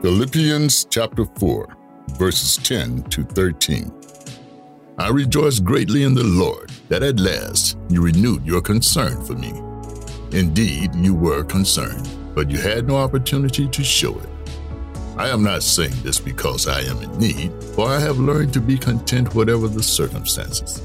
Philippians chapter 4, verses 10 to 13. I rejoice greatly in the Lord that at last you renewed your concern for me. Indeed, you were concerned, but you had no opportunity to show it. I am not saying this because I am in need, for I have learned to be content whatever the circumstances.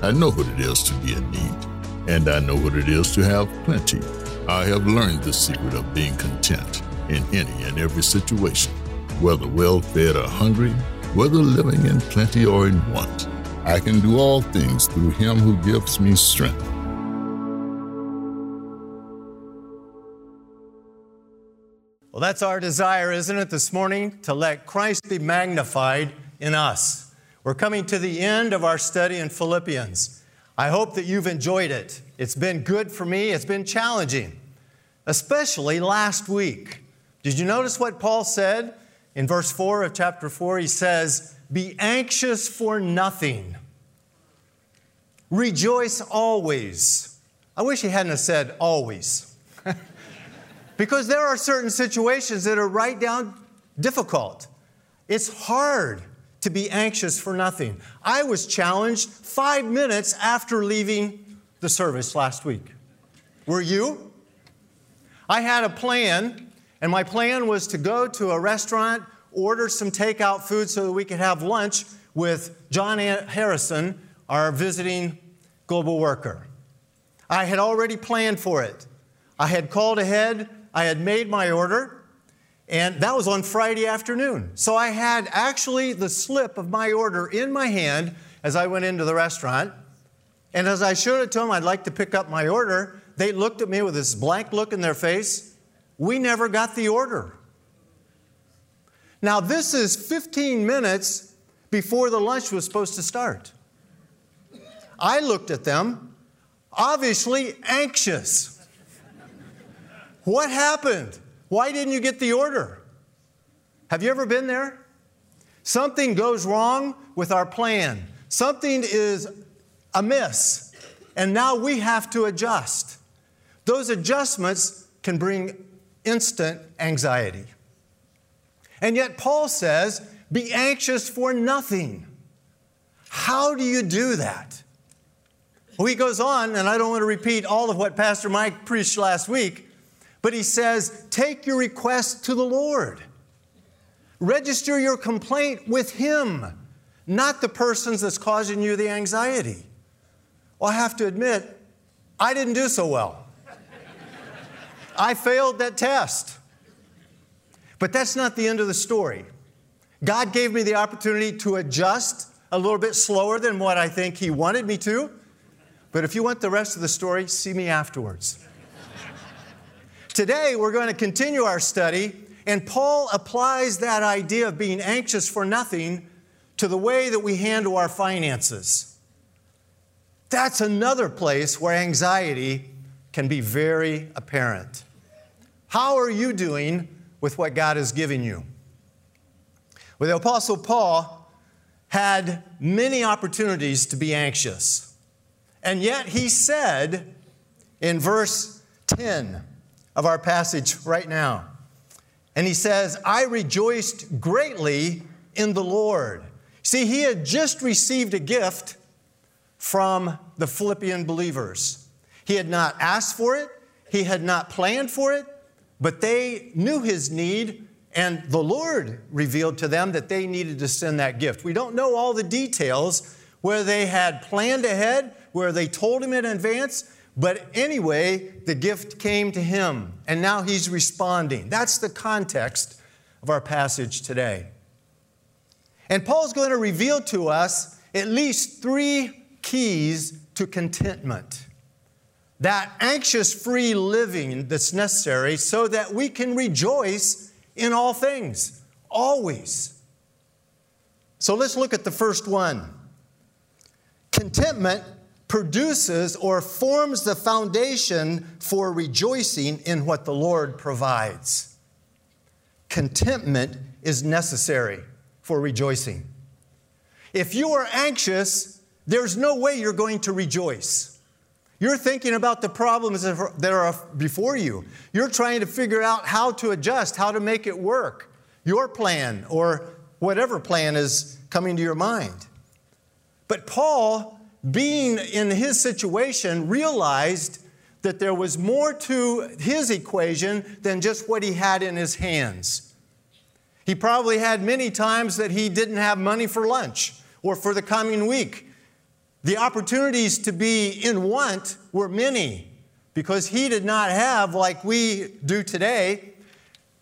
I know what it is to be in need, and I know what it is to have plenty. I have learned the secret of being content in any and every situation, whether well fed or hungry, whether living in plenty or in want. I can do all things through him who gives me strength. Well, that's our desire, isn't it, this morning? To let Christ be magnified in us. We're coming to the end of our study in Philippians. I hope that you've enjoyed it. It's been good for me, it's been challenging, especially last week. Did you notice what Paul said in verse 4 of chapter 4? He says, Be anxious for nothing, rejoice always. I wish he hadn't said always. because there are certain situations that are right down difficult. It's hard to be anxious for nothing. I was challenged five minutes after leaving the service last week. Were you? I had a plan and my plan was to go to a restaurant, order some takeout food so that we could have lunch with John Harrison, our visiting global worker. I had already planned for it. I had called ahead, I had made my order, and that was on Friday afternoon. So I had actually the slip of my order in my hand as I went into the restaurant. And as I showed it to them, I'd like to pick up my order. They looked at me with this blank look in their face we never got the order. Now, this is 15 minutes before the lunch was supposed to start. I looked at them, obviously anxious. What happened? Why didn't you get the order? Have you ever been there? Something goes wrong with our plan, something is amiss, and now we have to adjust. Those adjustments can bring instant anxiety. And yet, Paul says, be anxious for nothing. How do you do that? Well, he goes on, and I don't want to repeat all of what Pastor Mike preached last week, but he says, take your request to the Lord. Register your complaint with Him, not the persons that's causing you the anxiety. Well, I have to admit, I didn't do so well. I failed that test. But that's not the end of the story. God gave me the opportunity to adjust a little bit slower than what I think He wanted me to. But if you want the rest of the story, see me afterwards. Today, we're going to continue our study, and Paul applies that idea of being anxious for nothing to the way that we handle our finances. That's another place where anxiety can be very apparent. How are you doing with what God has given you? Well, the Apostle Paul had many opportunities to be anxious. And yet he said in verse 10 of our passage right now, and he says, I rejoiced greatly in the Lord. See, he had just received a gift from the Philippian believers. He had not asked for it, he had not planned for it, but they knew his need, and the Lord revealed to them that they needed to send that gift. We don't know all the details where they had planned ahead, where they told him in advance, but anyway, the gift came to him, and now he's responding. That's the context of our passage today. And Paul's going to reveal to us at least three keys to contentment that anxious free living that's necessary so that we can rejoice in all things, always. So let's look at the first one. Contentment produces or forms the foundation for rejoicing in what the Lord provides. Contentment is necessary for rejoicing. If you are anxious, there's no way you're going to rejoice. You're thinking about the problems that are before you. You're trying to figure out how to adjust, how to make it work. your plan or whatever plan is coming to your mind. But Paul, being in his situation, realized that there was more to his equation than just what he had in his hands. He probably had many times that he didn't have money for lunch or for the coming week. The opportunities to be in want were many because he did not have, like we do today,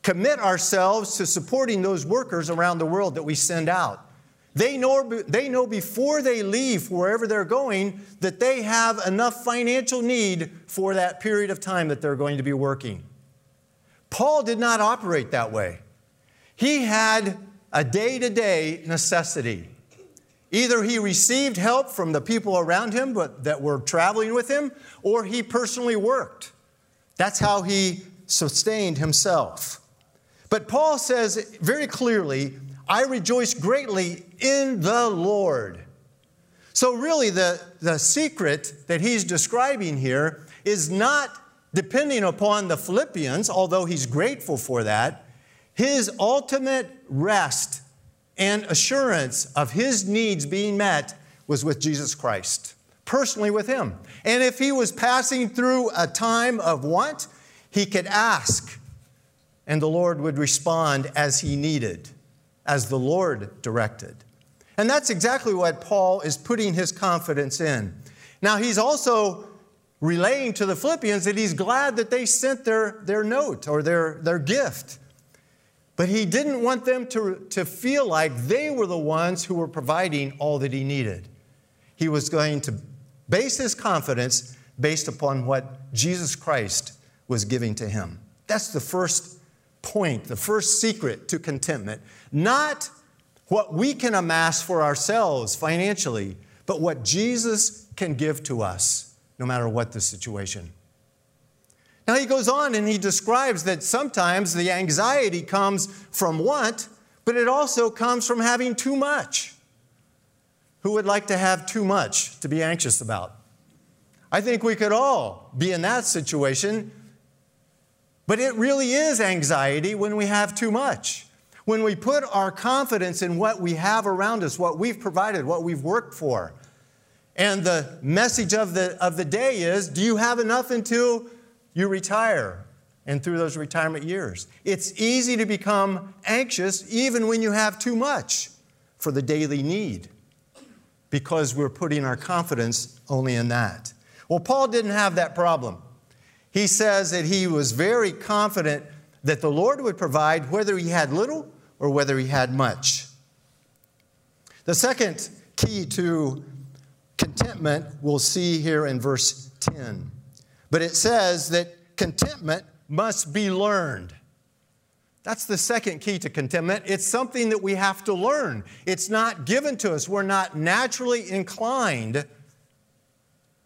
commit ourselves to supporting those workers around the world that we send out. They know, they know before they leave wherever they're going that they have enough financial need for that period of time that they're going to be working. Paul did not operate that way. He had a day to day necessity. Either he received help from the people around him but that were traveling with him, or he personally worked. That's how he sustained himself. But Paul says very clearly, I rejoice greatly in the Lord. So, really, the, the secret that he's describing here is not depending upon the Philippians, although he's grateful for that. His ultimate rest and assurance of his needs being met was with Jesus Christ, personally with him. And if he was passing through a time of want, he could ask and the Lord would respond as he needed, as the Lord directed. And that's exactly what Paul is putting his confidence in. Now, he's also relaying to the Philippians that he's glad that they sent their, their note or their, their gift. But he didn't want them to, to feel like they were the ones who were providing all that he needed. He was going to base his confidence based upon what Jesus Christ was giving to him. That's the first point, the first secret to contentment. Not what we can amass for ourselves financially, but what Jesus can give to us, no matter what the situation. Now he goes on and he describes that sometimes the anxiety comes from want, but it also comes from having too much. Who would like to have too much to be anxious about? I think we could all be in that situation but it really is anxiety when we have too much. When we put our confidence in what we have around us, what we've provided, what we've worked for. And the message of the, of the day is do you have enough until you retire and through those retirement years? It's easy to become anxious even when you have too much for the daily need because we're putting our confidence only in that. Well, Paul didn't have that problem he says that he was very confident that the Lord would provide whether he had little or whether he had much. The second key to contentment we'll see here in verse 10. But it says that contentment must be learned. That's the second key to contentment. It's something that we have to learn. It's not given to us. We're not naturally inclined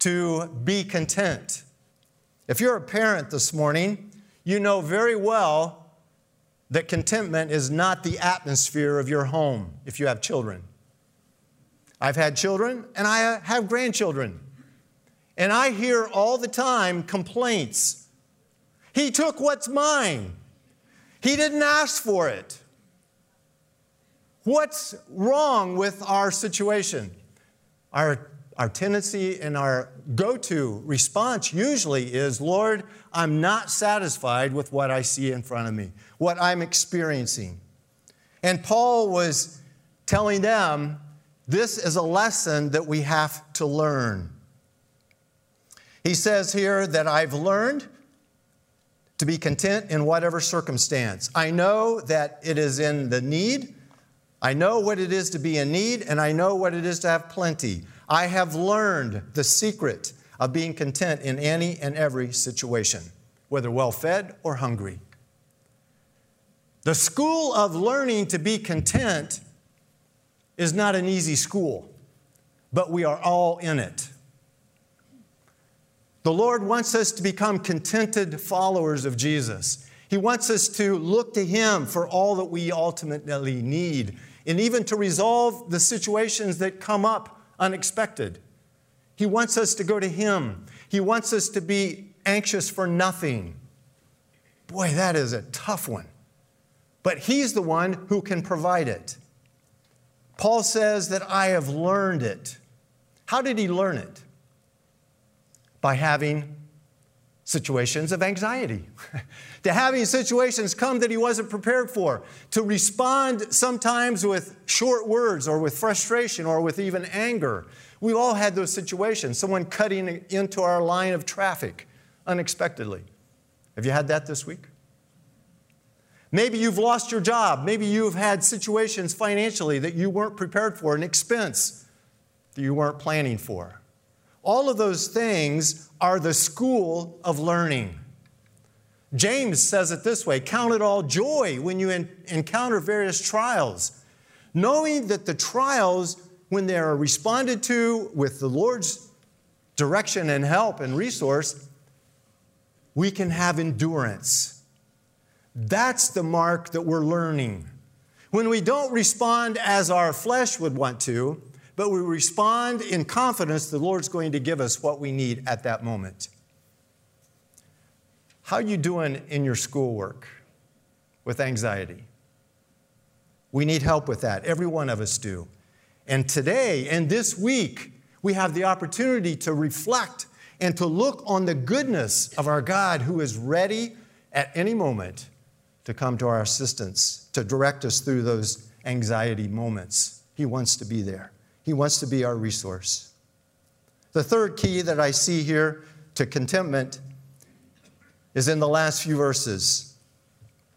to be content. If you're a parent this morning, you know very well that contentment is not the atmosphere of your home if you have children. I've had children and I have grandchildren. And I hear all the time complaints. He took what's mine. He didn't ask for it. What's wrong with our situation? Our our tendency and our go to response usually is Lord, I'm not satisfied with what I see in front of me, what I'm experiencing. And Paul was telling them this is a lesson that we have to learn. He says here that I've learned to be content in whatever circumstance. I know that it is in the need. I know what it is to be in need, and I know what it is to have plenty. I have learned the secret of being content in any and every situation, whether well fed or hungry. The school of learning to be content is not an easy school, but we are all in it. The Lord wants us to become contented followers of Jesus. He wants us to look to Him for all that we ultimately need, and even to resolve the situations that come up unexpected. He wants us to go to Him. He wants us to be anxious for nothing. Boy, that is a tough one. but He's the one who can provide it. Paul says that I have learned it. How did he learn it? By having situations of anxiety, to having situations come that he wasn't prepared for, to respond sometimes with short words or with frustration or with even anger. We've all had those situations, someone cutting into our line of traffic unexpectedly. Have you had that this week? Maybe you've lost your job. Maybe you've had situations financially that you weren't prepared for, an expense that you weren't planning for. All of those things are the school of learning. James says it this way Count it all joy when you encounter various trials, knowing that the trials, when they are responded to with the Lord's direction and help and resource, we can have endurance. That's the mark that we're learning. When we don't respond as our flesh would want to, but we respond in confidence the Lord's going to give us what we need at that moment. How are you doing in your schoolwork with anxiety? We need help with that. Every one of us do. And today and this week, we have the opportunity to reflect and to look on the goodness of our God who is ready at any moment to come to our assistance, to direct us through those anxiety moments. He wants to be there. He wants to be our resource. The third key that I see here to contentment is in the last few verses.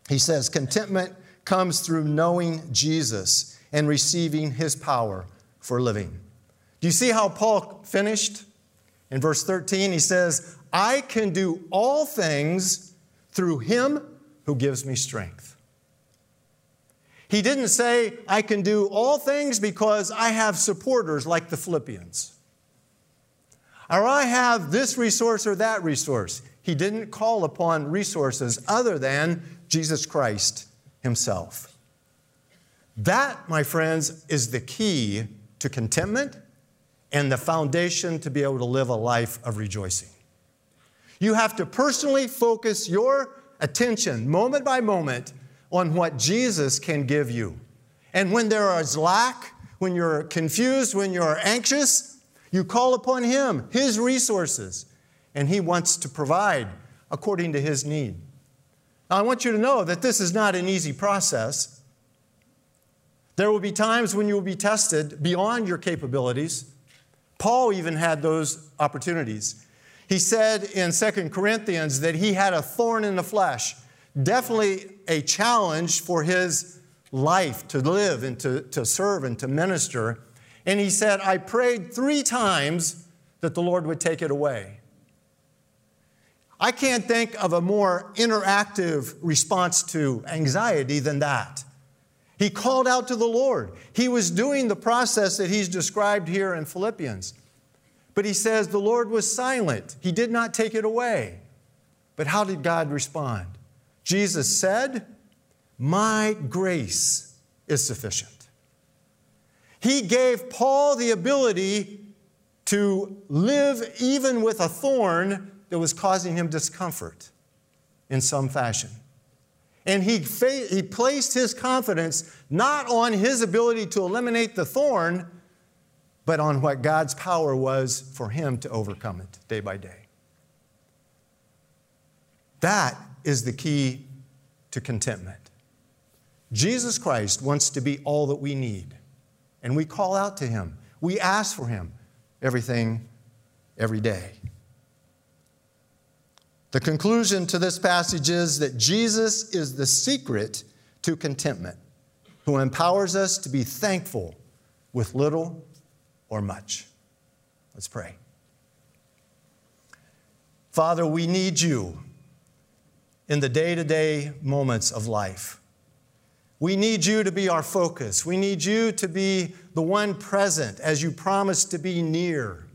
He says, Contentment comes through knowing Jesus and receiving his power for living. Do you see how Paul finished? In verse 13, he says, I can do all things through him who gives me strength. He didn't say, I can do all things because I have supporters like the Philippians. Or I have this resource or that resource. He didn't call upon resources other than Jesus Christ Himself. That, my friends, is the key to contentment and the foundation to be able to live a life of rejoicing. You have to personally focus your attention, moment by moment, on what Jesus can give you. And when there is lack, when you're confused, when you're anxious, you call upon Him, His resources, and He wants to provide according to His need. Now, I want you to know that this is not an easy process. There will be times when you will be tested beyond your capabilities. Paul even had those opportunities. He said in 2 Corinthians that he had a thorn in the flesh definitely a challenge for his life to live and to, to serve and to minister. And he said, I prayed three times that the Lord would take it away. I can't think of a more interactive response to anxiety than that. He called out to the Lord. He was doing the process that he's described here in Philippians. But he says the Lord was silent. He did not take it away. But how did God respond? Jesus said, My grace is sufficient. He gave Paul the ability to live even with a thorn that was causing him discomfort in some fashion. And he, fa- he placed his confidence not on his ability to eliminate the thorn, but on what God's power was for him to overcome it day by day. That is the key to contentment. Jesus Christ wants to be all that we need, and we call out to Him. We ask for Him everything, every day. The conclusion to this passage is that Jesus is the secret to contentment, who empowers us to be thankful with little or much. Let's pray. Father, we need you in the day to day moments of life. We need you to be our focus. We need you to be the one present as you promise to be near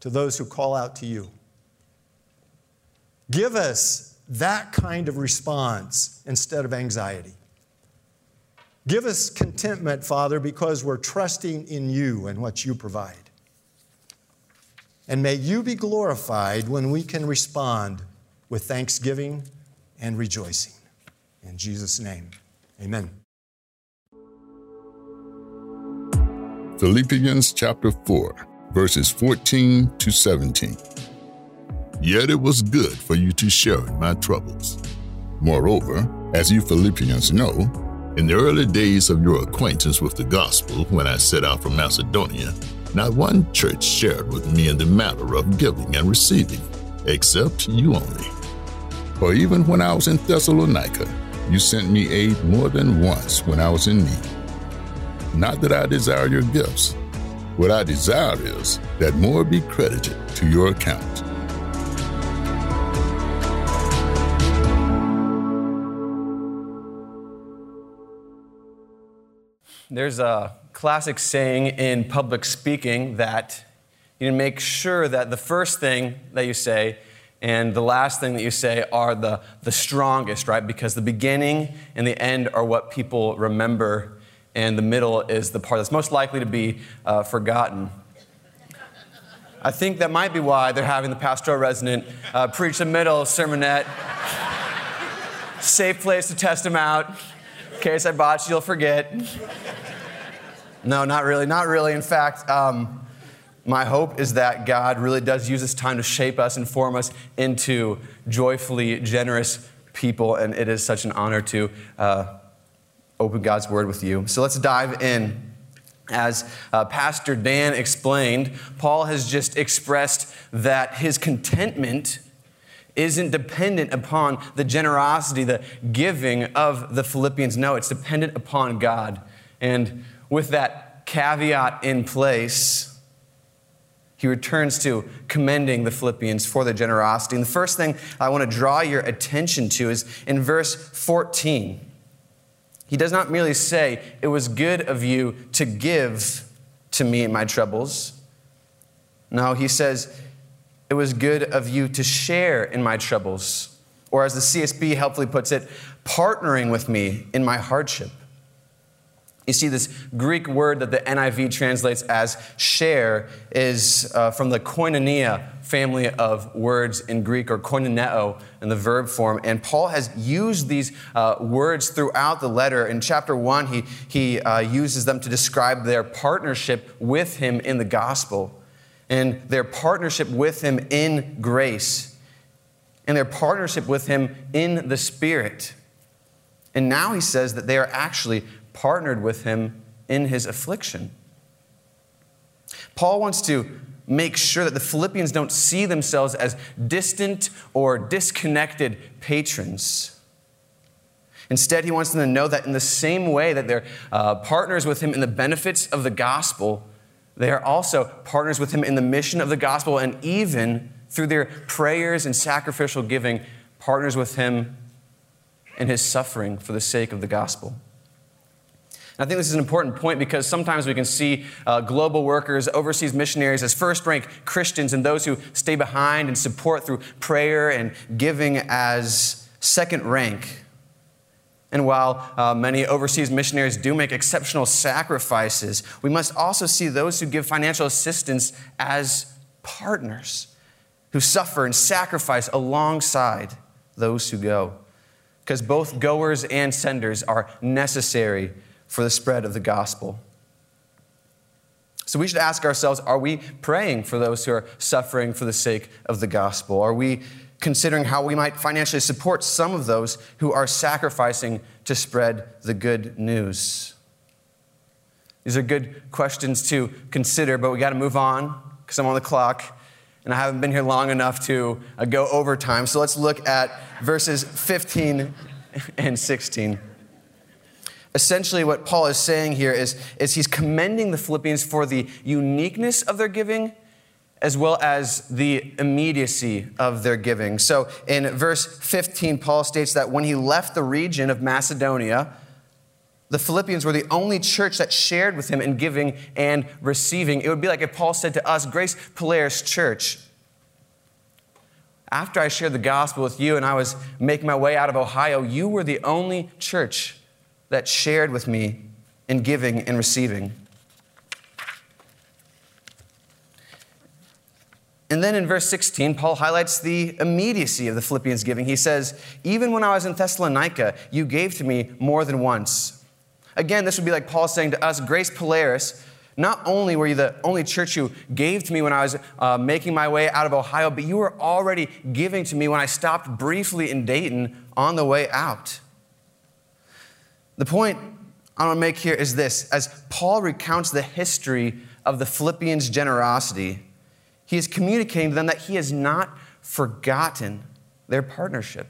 to those who call out to you. Give us that kind of response instead of anxiety. Give us contentment, Father, because we're trusting in you and what you provide. And may you be glorified when we can respond with thanksgiving and rejoicing. In Jesus' name, Amen. Philippians chapter 4, verses 14 to 17. Yet it was good for you to share in my troubles. Moreover, as you Philippians know, in the early days of your acquaintance with the gospel, when I set out from Macedonia, not one church shared with me in the matter of giving and receiving, except you only. For even when I was in Thessalonica, you sent me aid more than once when I was in need. Not that I desire your gifts. What I desire is that more be credited to your account. There's a classic saying in public speaking that you make sure that the first thing that you say and the last thing that you say are the, the strongest, right? Because the beginning and the end are what people remember, and the middle is the part that's most likely to be uh, forgotten. I think that might be why they're having the pastoral resident uh, preach the middle sermonette. Safe place to test them out. In case I botch, you'll forget. No, not really, not really. In fact, um, my hope is that God really does use this time to shape us and form us into joyfully generous people, and it is such an honor to uh, open God's Word with you. So let's dive in. As uh, Pastor Dan explained, Paul has just expressed that his contentment isn't dependent upon the generosity, the giving of the Philippians. No, it's dependent upon God. And with that caveat in place, he returns to commending the Philippians for their generosity. And the first thing I want to draw your attention to is in verse 14. He does not merely say, It was good of you to give to me in my troubles. No, he says, It was good of you to share in my troubles. Or as the CSB helpfully puts it, partnering with me in my hardship. You see, this Greek word that the NIV translates as share is uh, from the koinonia family of words in Greek, or koinoneo in the verb form. And Paul has used these uh, words throughout the letter. In chapter one, he, he uh, uses them to describe their partnership with him in the gospel, and their partnership with him in grace, and their partnership with him in the Spirit. And now he says that they are actually partnered with him in his affliction. Paul wants to make sure that the Philippians don't see themselves as distant or disconnected patrons. Instead, he wants them to know that in the same way that they're uh, partners with him in the benefits of the gospel, they are also partners with him in the mission of the gospel, and even through their prayers and sacrificial giving, partners with him in his suffering for the sake of the gospel. I think this is an important point because sometimes we can see uh, global workers, overseas missionaries as first rank Christians, and those who stay behind and support through prayer and giving as second rank. And while uh, many overseas missionaries do make exceptional sacrifices, we must also see those who give financial assistance as partners who suffer and sacrifice alongside those who go. Because both goers and senders are necessary for the spread of the gospel. So we should ask ourselves are we praying for those who are suffering for the sake of the gospel? Are we considering how we might financially support some of those who are sacrificing to spread the good news? These are good questions to consider, but we got to move on because I'm on the clock and I haven't been here long enough to uh, go over time. So let's look at verses 15 and 16 essentially what Paul is saying here is, is he's commending the Philippians for the uniqueness of their giving as well as the immediacy of their giving. So in verse 15, Paul states that when he left the region of Macedonia, the Philippians were the only church that shared with him in giving and receiving. It would be like if Paul said to us, Grace Polaris Church, after I shared the gospel with you and I was making my way out of Ohio, you were the only church that shared with me in giving and receiving. And then in verse 16, Paul highlights the immediacy of the Philippians giving. He says, Even when I was in Thessalonica, you gave to me more than once. Again, this would be like Paul saying to us, Grace Polaris, not only were you the only church who gave to me when I was uh, making my way out of Ohio, but you were already giving to me when I stopped briefly in Dayton on the way out. The point I want to make here is this as Paul recounts the history of the Philippians' generosity, he is communicating to them that he has not forgotten their partnership.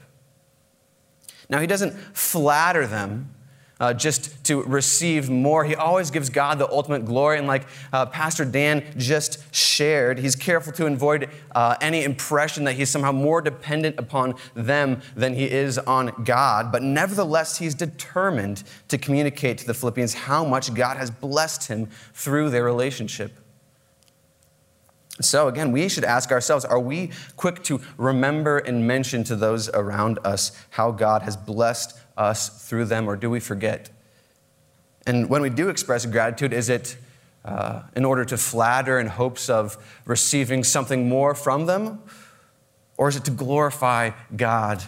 Now, he doesn't flatter them uh, just to receive more. He always gives God the ultimate glory. And like uh, Pastor Dan just shared, he's careful to avoid uh, any impression that he's somehow more dependent upon them than he is on God. But nevertheless, he's determined to communicate to the Philippians how much God has blessed him through their relationship. So, again, we should ask ourselves are we quick to remember and mention to those around us how God has blessed us through them, or do we forget? And when we do express gratitude, is it uh, in order to flatter in hopes of receiving something more from them? Or is it to glorify God?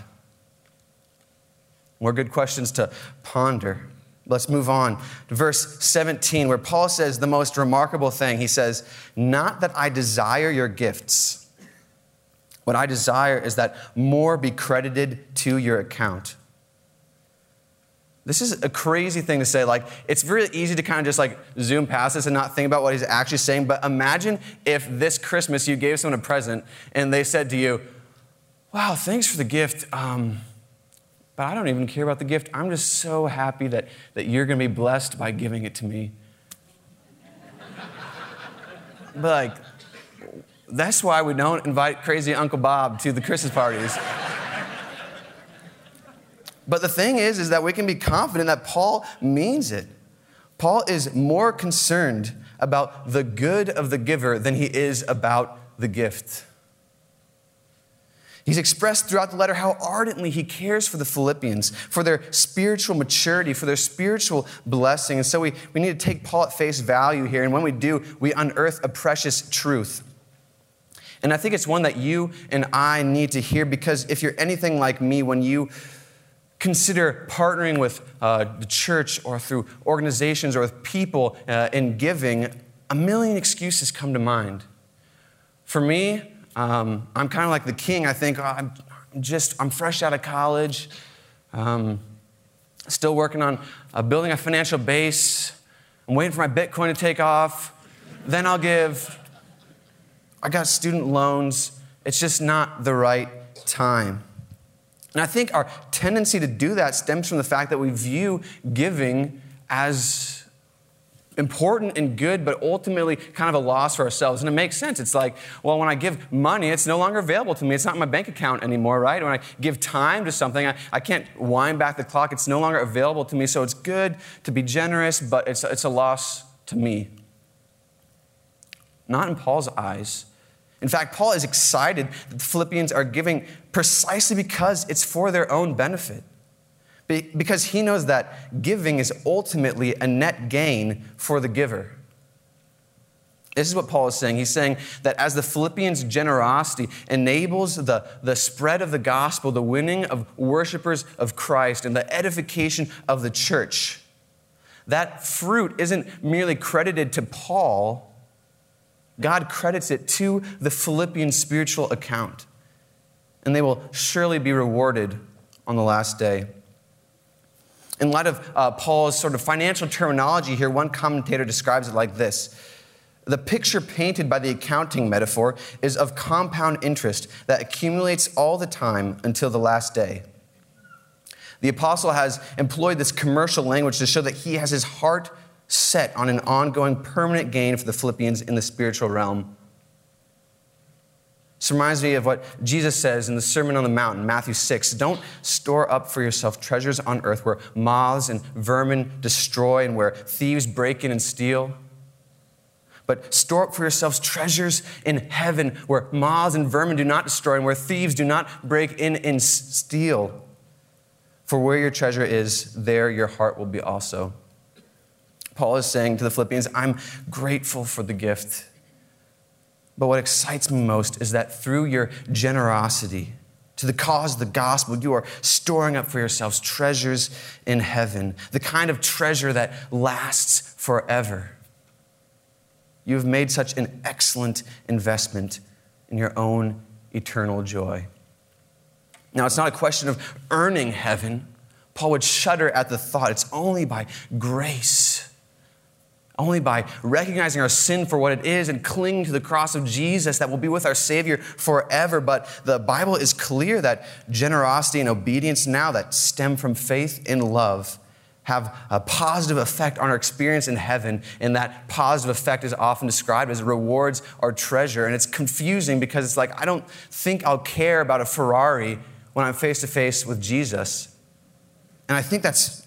More good questions to ponder. Let's move on to verse 17, where Paul says the most remarkable thing. He says, Not that I desire your gifts. What I desire is that more be credited to your account. This is a crazy thing to say. Like, it's really easy to kind of just like zoom past this and not think about what he's actually saying. But imagine if this Christmas you gave someone a present and they said to you, Wow, thanks for the gift. Um, but I don't even care about the gift. I'm just so happy that, that you're going to be blessed by giving it to me. but like, that's why we don't invite crazy Uncle Bob to the Christmas parties. But the thing is, is that we can be confident that Paul means it. Paul is more concerned about the good of the giver than he is about the gift. He's expressed throughout the letter how ardently he cares for the Philippians, for their spiritual maturity, for their spiritual blessing. And so we, we need to take Paul at face value here. And when we do, we unearth a precious truth. And I think it's one that you and I need to hear because if you're anything like me, when you consider partnering with uh, the church or through organizations or with people uh, in giving, a million excuses come to mind. For me, um, I'm kind of like the king. I think oh, I'm just, I'm fresh out of college, um, still working on uh, building a financial base. I'm waiting for my Bitcoin to take off. Then I'll give. I got student loans. It's just not the right time. And I think our tendency to do that stems from the fact that we view giving as important and good, but ultimately kind of a loss for ourselves. And it makes sense. It's like, well, when I give money, it's no longer available to me. It's not in my bank account anymore, right? When I give time to something, I, I can't wind back the clock. It's no longer available to me. So it's good to be generous, but it's, it's a loss to me. Not in Paul's eyes. In fact, Paul is excited that the Philippians are giving precisely because it's for their own benefit. Because he knows that giving is ultimately a net gain for the giver. This is what Paul is saying. He's saying that as the Philippians' generosity enables the, the spread of the gospel, the winning of worshipers of Christ, and the edification of the church, that fruit isn't merely credited to Paul, God credits it to the Philippian spiritual account. And they will surely be rewarded on the last day. In light of uh, Paul's sort of financial terminology here, one commentator describes it like this The picture painted by the accounting metaphor is of compound interest that accumulates all the time until the last day. The apostle has employed this commercial language to show that he has his heart set on an ongoing permanent gain for the Philippians in the spiritual realm. This reminds me of what Jesus says in the Sermon on the Mount, in Matthew 6. Don't store up for yourself treasures on earth where moths and vermin destroy and where thieves break in and steal. But store up for yourselves treasures in heaven where moths and vermin do not destroy and where thieves do not break in and steal. For where your treasure is, there your heart will be also. Paul is saying to the Philippians, I'm grateful for the gift, But what excites me most is that through your generosity to the cause of the gospel, you are storing up for yourselves treasures in heaven, the kind of treasure that lasts forever. You have made such an excellent investment in your own eternal joy. Now, it's not a question of earning heaven. Paul would shudder at the thought. It's only by grace, only by recognizing our sin for what it is and clinging to the cross of Jesus that we'll be with our Savior forever. But the Bible is clear that generosity and obedience now that stem from faith in love have a positive effect on our experience in heaven, and that positive effect is often described as rewards our treasure. And it's confusing because it's like, I don't think I'll care about a Ferrari when I'm face to face with Jesus. And I think that's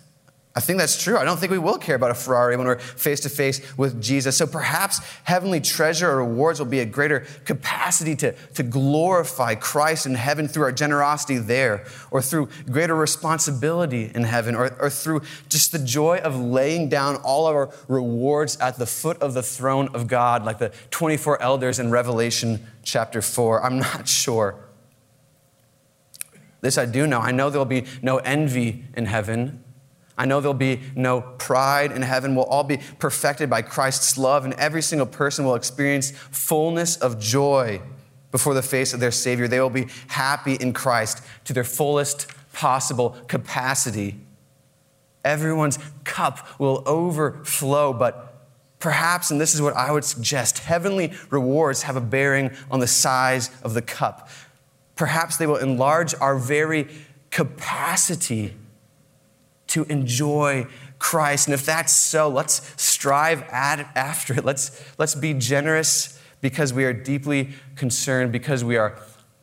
I think that's true. I don't think we will care about a Ferrari when we're face to face with Jesus. So perhaps heavenly treasure or rewards will be a greater capacity to, to glorify Christ in heaven through our generosity there, or through greater responsibility in heaven, or, or through just the joy of laying down all our rewards at the foot of the throne of God, like the 24 elders in Revelation chapter 4. I'm not sure. This I do know. I know there'll be no envy in heaven. I know there'll be no pride in heaven. We'll all be perfected by Christ's love, and every single person will experience fullness of joy before the face of their Savior. They will be happy in Christ to their fullest possible capacity. Everyone's cup will overflow, but perhaps, and this is what I would suggest, heavenly rewards have a bearing on the size of the cup. Perhaps they will enlarge our very capacity to enjoy Christ. And if that's so, let's strive at, after it. Let's, let's be generous because we are deeply concerned, because we are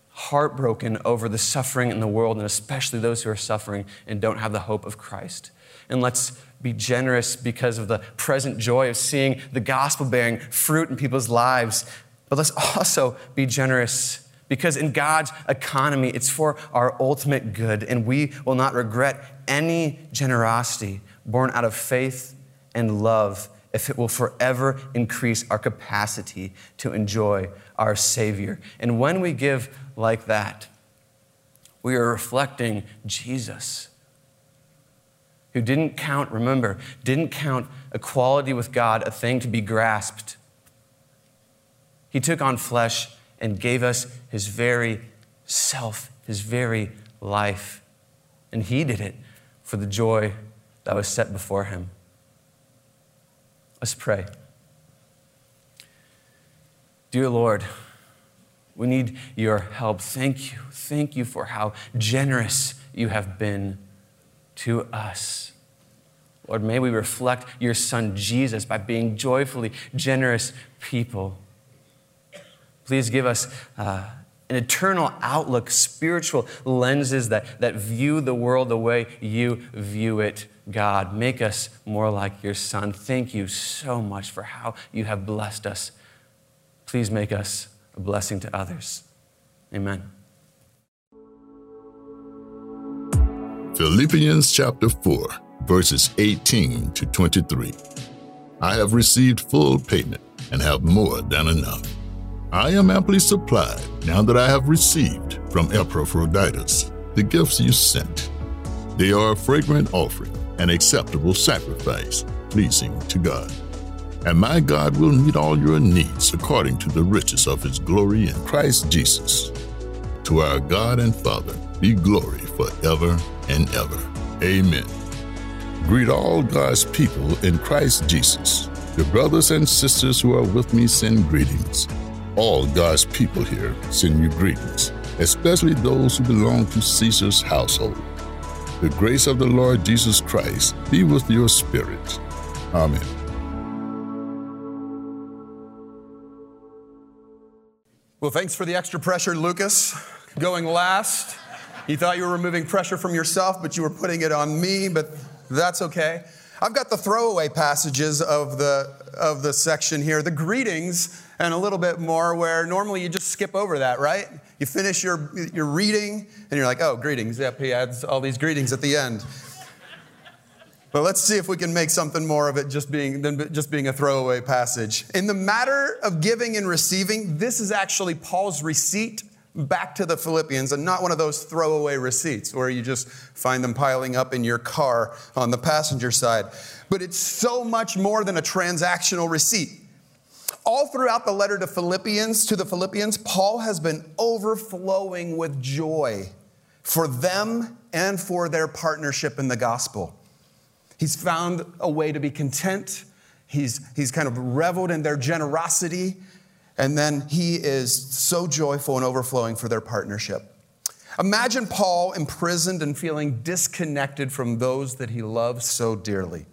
heartbroken over the suffering in the world, and especially those who are suffering and don't have the hope of Christ. And let's be generous because of the present joy of seeing the gospel bearing fruit in people's lives. But let's also be generous because in God's economy, it's for our ultimate good, and we will not regret any generosity born out of faith and love if it will forever increase our capacity to enjoy our Savior. And when we give like that, we are reflecting Jesus, who didn't count, remember, didn't count equality with God a thing to be grasped. He took on flesh and gave us his very self, his very life. And he did it for the joy that was set before him. Let's pray. Dear Lord, we need your help. Thank you. Thank you for how generous you have been to us. Lord, may we reflect your Son Jesus by being joyfully generous people. Please give us uh, an eternal outlook, spiritual lenses that, that view the world the way you view it, God. Make us more like your Son. Thank you so much for how you have blessed us. Please make us a blessing to others. Amen. Philippians chapter 4, verses 18 to 23. I have received full payment and have more than enough. I am amply supplied now that I have received from Epaphroditus the gifts you sent. They are a fragrant offering, an acceptable sacrifice, pleasing to God. And my God will meet all your needs according to the riches of his glory in Christ Jesus. To our God and Father be glory forever and ever. Amen. Greet all God's people in Christ Jesus. The brothers and sisters who are with me send greetings. All God's people here send you greetings, especially those who belong to Caesar's household. The grace of the Lord Jesus Christ be with your spirit. Amen. Well, thanks for the extra pressure, Lucas. Going last. You thought you were removing pressure from yourself, but you were putting it on me, but that's okay. I've got the throwaway passages of the, of the section here, the greetings, and a little bit more where normally you just skip over that, right? You finish your, your reading, and you're like, oh, greetings. Yep, he adds all these greetings at the end. But let's see if we can make something more of it just being, than just being a throwaway passage. In the matter of giving and receiving, this is actually Paul's receipt back to the Philippians and not one of those throwaway receipts where you just find them piling up in your car on the passenger side. But it's so much more than a transactional receipt. All throughout the letter to Philippians, to the Philippians, Paul has been overflowing with joy for them and for their partnership in the gospel. He's found a way to be content. He's, he's kind of reveled in their generosity. And then he is so joyful and overflowing for their partnership. Imagine Paul imprisoned and feeling disconnected from those that he loves so dearly.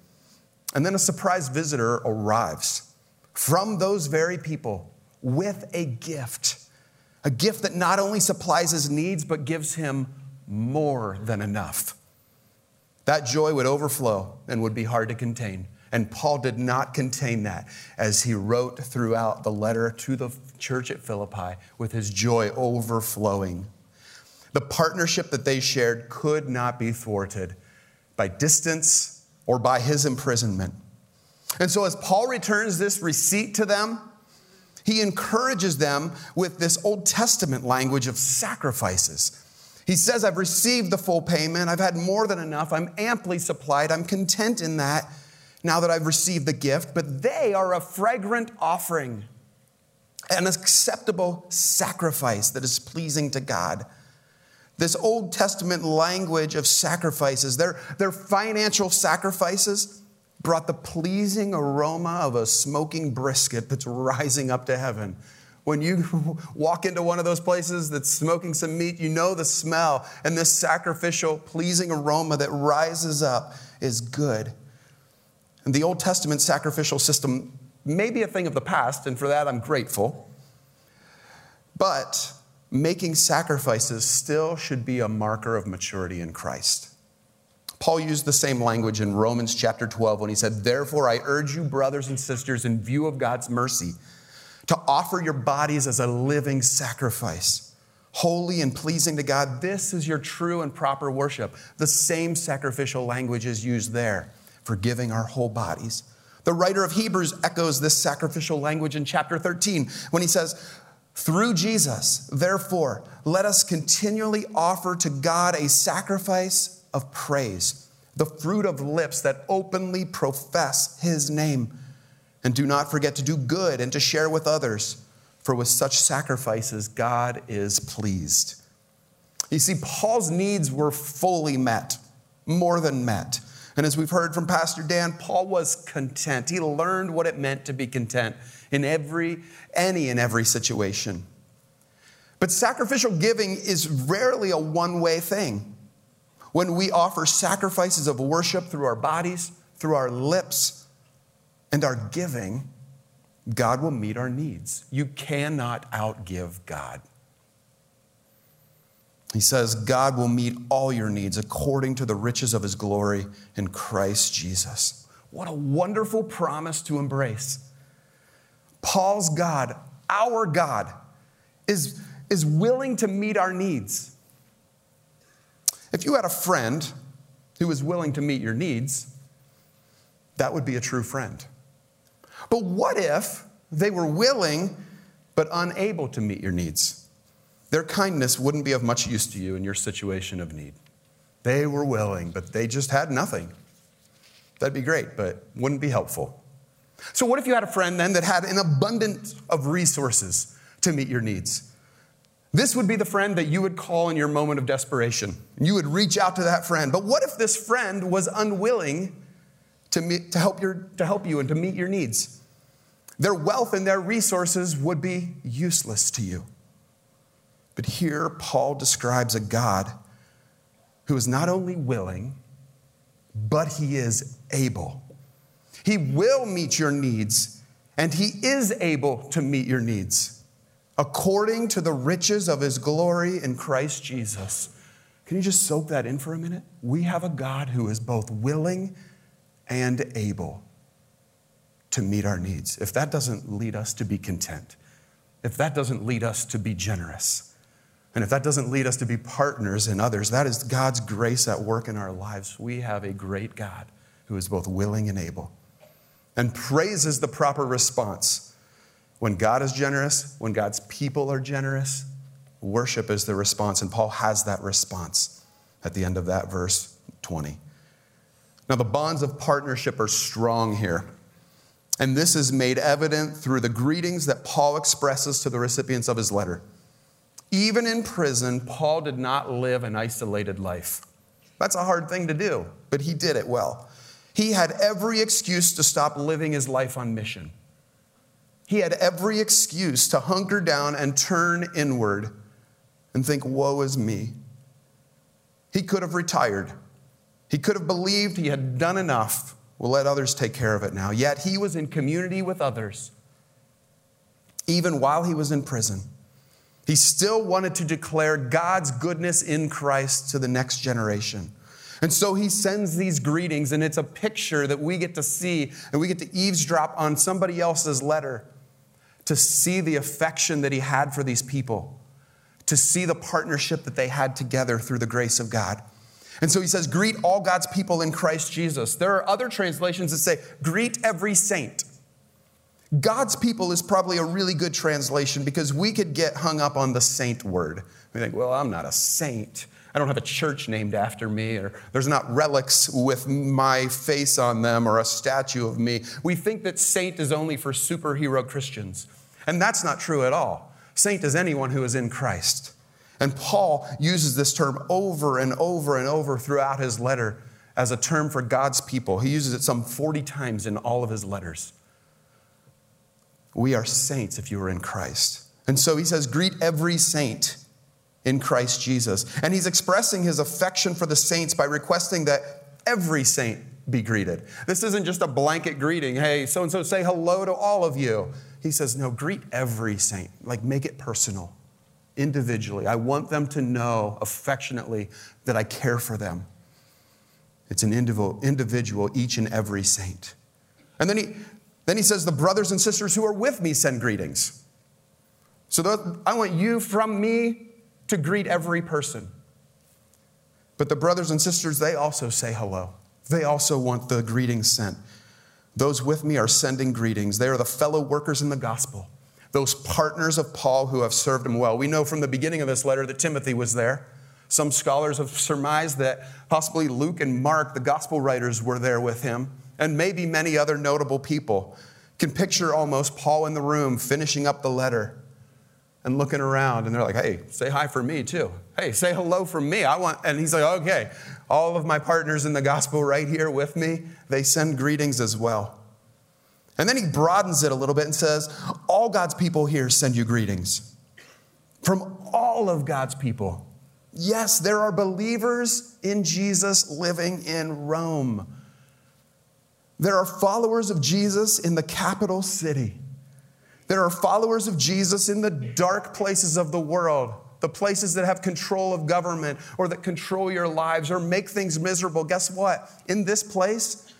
And then a surprise visitor arrives from those very people with a gift. A gift that not only supplies his needs, but gives him more than enough. That joy would overflow and would be hard to contain. And Paul did not contain that as he wrote throughout the letter to the church at Philippi with his joy overflowing. The partnership that they shared could not be thwarted by distance or by his imprisonment. And so, as Paul returns this receipt to them, he encourages them with this Old Testament language of sacrifices. He says, I've received the full payment. I've had more than enough. I'm amply supplied. I'm content in that now that I've received the gift. But they are a fragrant offering, an acceptable sacrifice that is pleasing to God. This Old Testament language of sacrifices, their, their financial sacrifices, brought the pleasing aroma of a smoking brisket that's rising up to heaven when you walk into one of those places that's smoking some meat, you know the smell, and this sacrificial, pleasing aroma that rises up is good. And the Old Testament sacrificial system may be a thing of the past, and for that I'm grateful. But making sacrifices still should be a marker of maturity in Christ. Paul used the same language in Romans chapter 12 when he said, Therefore, I urge you, brothers and sisters, in view of God's mercy, to offer your bodies as a living sacrifice, holy and pleasing to God. This is your true and proper worship. The same sacrificial language is used there for giving our whole bodies. The writer of Hebrews echoes this sacrificial language in chapter 13 when he says, Through Jesus, therefore, let us continually offer to God a sacrifice of praise, the fruit of lips that openly profess his name. And do not forget to do good and to share with others, for with such sacrifices, God is pleased. You see, Paul's needs were fully met, more than met. And as we've heard from Pastor Dan, Paul was content. He learned what it meant to be content in every, any and every situation. But sacrificial giving is rarely a one way thing. When we offer sacrifices of worship through our bodies, through our lips, and our giving, God will meet our needs. You cannot outgive God. He says, God will meet all your needs according to the riches of his glory in Christ Jesus. What a wonderful promise to embrace. Paul's God, our God, is, is willing to meet our needs. If you had a friend who was willing to meet your needs, that would be a true friend. But what if they were willing but unable to meet your needs? Their kindness wouldn't be of much use to you in your situation of need. They were willing, but they just had nothing. That'd be great, but wouldn't be helpful. So, what if you had a friend then that had an abundance of resources to meet your needs? This would be the friend that you would call in your moment of desperation. You would reach out to that friend. But what if this friend was unwilling to, meet, to, help, your, to help you and to meet your needs? Their wealth and their resources would be useless to you. But here, Paul describes a God who is not only willing, but he is able. He will meet your needs, and he is able to meet your needs according to the riches of his glory in Christ Jesus. Can you just soak that in for a minute? We have a God who is both willing and able to meet our needs, if that doesn't lead us to be content, if that doesn't lead us to be generous, and if that doesn't lead us to be partners in others, that is God's grace at work in our lives. We have a great God who is both willing and able. And praise is the proper response. When God is generous, when God's people are generous, worship is the response. And Paul has that response at the end of that verse 20. Now, the bonds of partnership are strong here. And this is made evident through the greetings that Paul expresses to the recipients of his letter. Even in prison, Paul did not live an isolated life. That's a hard thing to do, but he did it well. He had every excuse to stop living his life on mission. He had every excuse to hunker down and turn inward and think, Woe is me. He could have retired. He could have believed he had done enough. We'll let others take care of it now. Yet he was in community with others, even while he was in prison. He still wanted to declare God's goodness in Christ to the next generation. And so he sends these greetings, and it's a picture that we get to see, and we get to eavesdrop on somebody else's letter to see the affection that he had for these people, to see the partnership that they had together through the grace of God. And so he says, Greet all God's people in Christ Jesus. There are other translations that say, Greet every saint. God's people is probably a really good translation because we could get hung up on the saint word. We think, well, I'm not a saint. I don't have a church named after me, or there's not relics with my face on them or a statue of me. We think that saint is only for superhero Christians. And that's not true at all. Saint is anyone who is in Christ. And Paul uses this term over and over and over throughout his letter as a term for God's people. He uses it some 40 times in all of his letters. We are saints if you are in Christ. And so he says, Greet every saint in Christ Jesus. And he's expressing his affection for the saints by requesting that every saint be greeted. This isn't just a blanket greeting. Hey, so and so say hello to all of you. He says, no, greet every saint. Like, make it personal, individually. I want them to know affectionately that I care for them. It's an individual, each and every saint. And then he, then he says, the brothers and sisters who are with me send greetings. So I want you from me to greet every person. But the brothers and sisters, they also say hello. They also want the greetings sent. Those with me are sending greetings. They are the fellow workers in the gospel, those partners of Paul who have served him well. We know from the beginning of this letter that Timothy was there. Some scholars have surmised that possibly Luke and Mark, the gospel writers, were there with him, and maybe many other notable people. Can picture almost Paul in the room finishing up the letter and looking around and they're like, hey, say hi for me too. Hey, say hello for me. I want, and he's like, okay, all of my partners in the gospel right here with me, they send greetings as well. And then he broadens it a little bit and says, all God's people here send you greetings. From all of God's people. Yes, there are believers in Jesus living in Rome. There are followers of Jesus in the capital city. There are followers of Jesus in the dark places of the world, the places that have control of government or that control your lives or make things miserable. Guess what? In this place,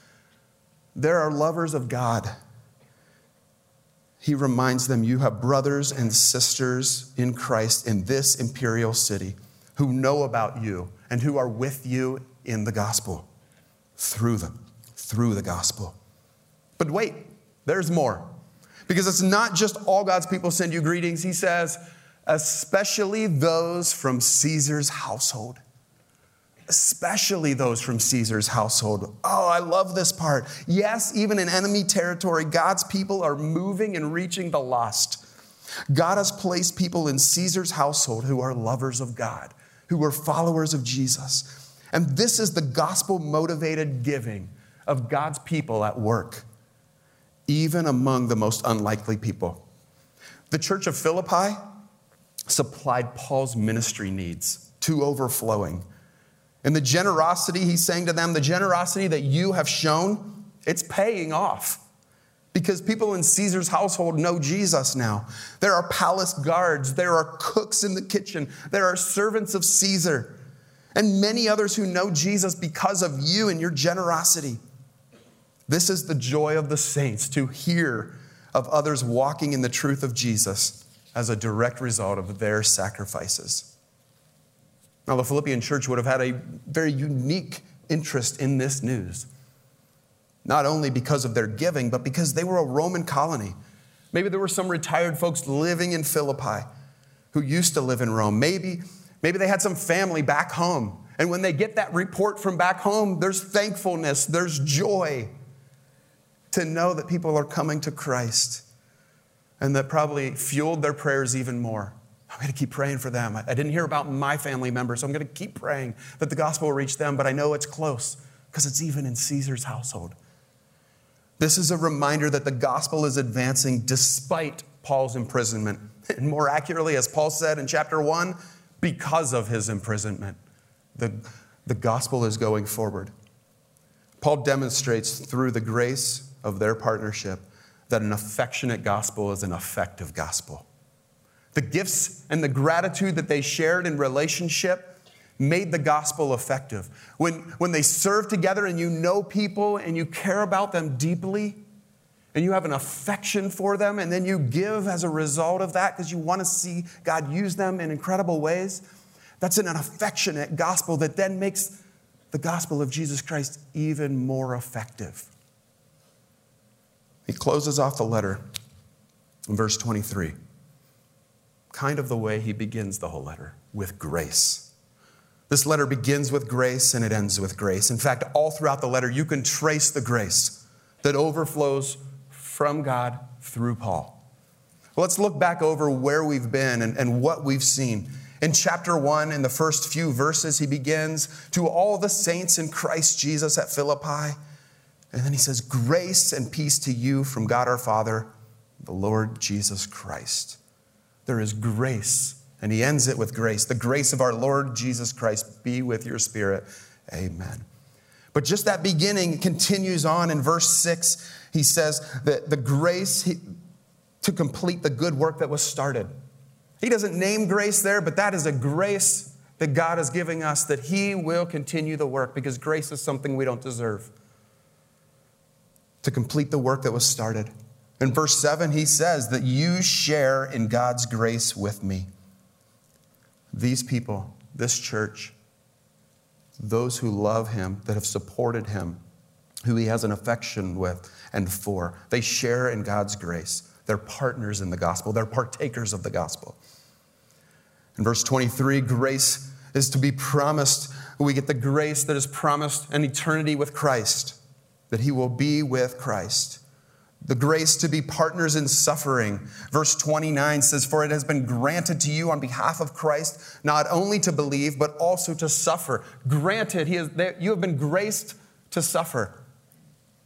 there are lovers of God. He reminds them, You have brothers and sisters in Christ in this imperial city who know about you and who are with you in the gospel through them, through the gospel. But wait, there's more. Because it's not just all God's people send you greetings. He says, especially those from Caesar's household. Especially those from Caesar's household. Oh, I love this part. Yes, even in enemy territory, God's people are moving and reaching the lost. God has placed people in Caesar's household who are lovers of God, who are followers of Jesus. And this is the gospel motivated giving of God's people at work even among the most unlikely people. The church of Philippi supplied Paul's ministry needs to overflowing. And the generosity, he's saying to them, the generosity that you have shown, it's paying off. Because people in Caesar's household know Jesus now. There are palace guards, there are cooks in the kitchen, there are servants of Caesar, and many others who know Jesus because of you and your generosity. This is the joy of the saints to hear of others walking in the truth of Jesus as a direct result of their sacrifices. Now, the Philippian church would have had a very unique interest in this news. not only because of their giving, but because they were a Roman colony. Maybe there were some retired folks living in Philippi who used to live in Rome. Maybe, maybe they had some family back home. And when they get that report from back home, there's thankfulness, there's joy to know that people are coming to Christ. And that probably fueled their prayers even more. I'm going to keep praying for them. I didn't hear about my family members, so I'm going to keep praying that the gospel will reach them, but I know it's close because it's even in Caesar's household. This is a reminder that the gospel is advancing despite Paul's imprisonment. And more accurately, as Paul said in chapter 1, because of his imprisonment, the, the gospel is going forward. Paul demonstrates through the grace of their partnership that an affectionate gospel is an effective gospel. The gifts and the gratitude that they shared in relationship made the gospel effective. When, when they serve together and you know people and you care about them deeply and you have an affection for them and then you give as a result of that because you want to see God use them in incredible ways, that's an affectionate gospel that then makes the gospel of Jesus Christ even more effective. He closes off the letter in verse 23, kind of the way he begins the whole letter with grace. This letter begins with grace and it ends with grace. In fact, all throughout the letter, you can trace the grace that overflows from God through Paul. Let's look back over where we've been and, and what we've seen. In chapter one, in the first few verses, he begins to all the saints in Christ Jesus at Philippi. And then he says, Grace and peace to you from God our Father, the Lord Jesus Christ. There is grace and he ends it with grace. The grace of our Lord Jesus Christ be with your spirit. Amen. But just that beginning continues on in verse 6. He says that the grace to complete the good work that was started. He doesn't name grace there, but that is a grace that God is giving us that He will continue the work because grace is something we don't deserve. To complete the work that was started. In verse 7, he says that you share in God's grace with me these people, this church, those who love him, that have supported him, who he has an affection with and for, they share in God's grace. They're partners in the gospel, they're partakers of the gospel. In verse 23, grace is to be promised. We get the grace that is promised an eternity with Christ, that he will be with Christ the grace to be partners in suffering. Verse 29 says, For it has been granted to you on behalf of Christ not only to believe, but also to suffer. Granted, he is, you have been graced to suffer.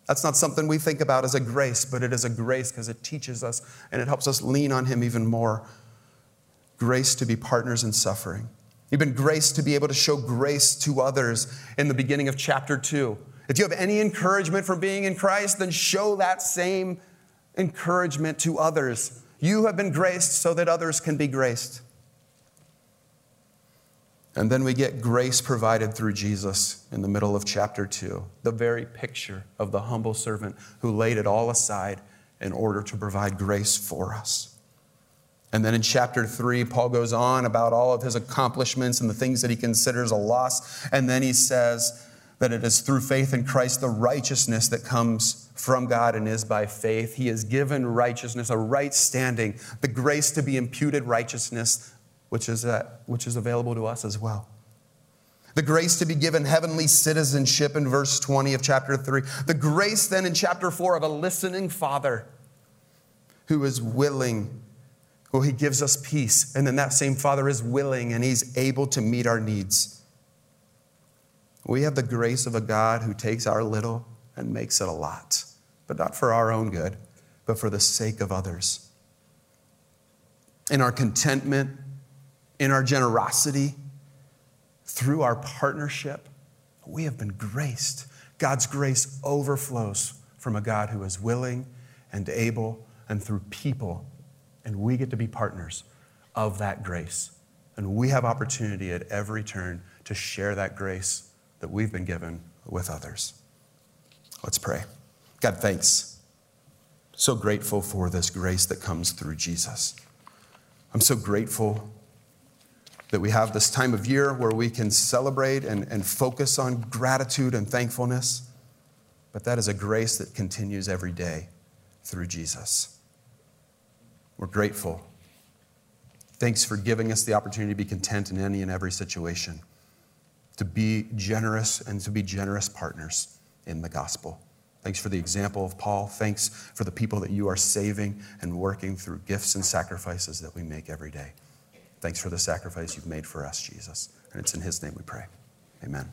That's not something we think about as a grace, but it is a grace because it teaches us and it helps us lean on Him even more. Grace to be partners in suffering. You've been graced to be able to show grace to others in the beginning of chapter 2. If you have any encouragement from being in Christ, then show that same encouragement to others. You have been graced so that others can be graced. And then we get grace provided through Jesus in the middle of chapter 2, the very picture of the humble servant who laid it all aside in order to provide grace for us. And then in chapter 3, Paul goes on about all of his accomplishments and the things that he considers a loss. And then he says, that it is through faith in Christ the righteousness that comes from God and is by faith. He has given righteousness, a right standing, the grace to be imputed righteousness, which is, uh, which is available to us as well. The grace to be given heavenly citizenship in verse 20 of chapter 3. The grace then in chapter 4 of a listening father who is willing. Well, he gives us peace. And then that same father is willing and he's able to meet our needs. We have the grace of a God who takes our little and makes it a lot, but not for our own good, but for the sake of others. In our contentment, in our generosity, through our partnership, we have been graced. God's grace overflows from a God who is willing and able and through people, and we get to be partners of that grace. And we have opportunity at every turn to share that grace that we've been given with others. Let's pray. God, thanks. So grateful for this grace that comes through Jesus. I'm so grateful that we have this time of year where we can celebrate and, and focus on gratitude and thankfulness. but that is a grace that continues every day through Jesus. We're grateful. Thanks for giving us the opportunity to be content in any and every situation, to be generous and to be generous partners in the gospel. Thanks for the example of Paul. Thanks for the people that you are saving and working through gifts and sacrifices that we make every day. Thanks for the sacrifice you've made for us, Jesus. And it's in his name we pray. Amen.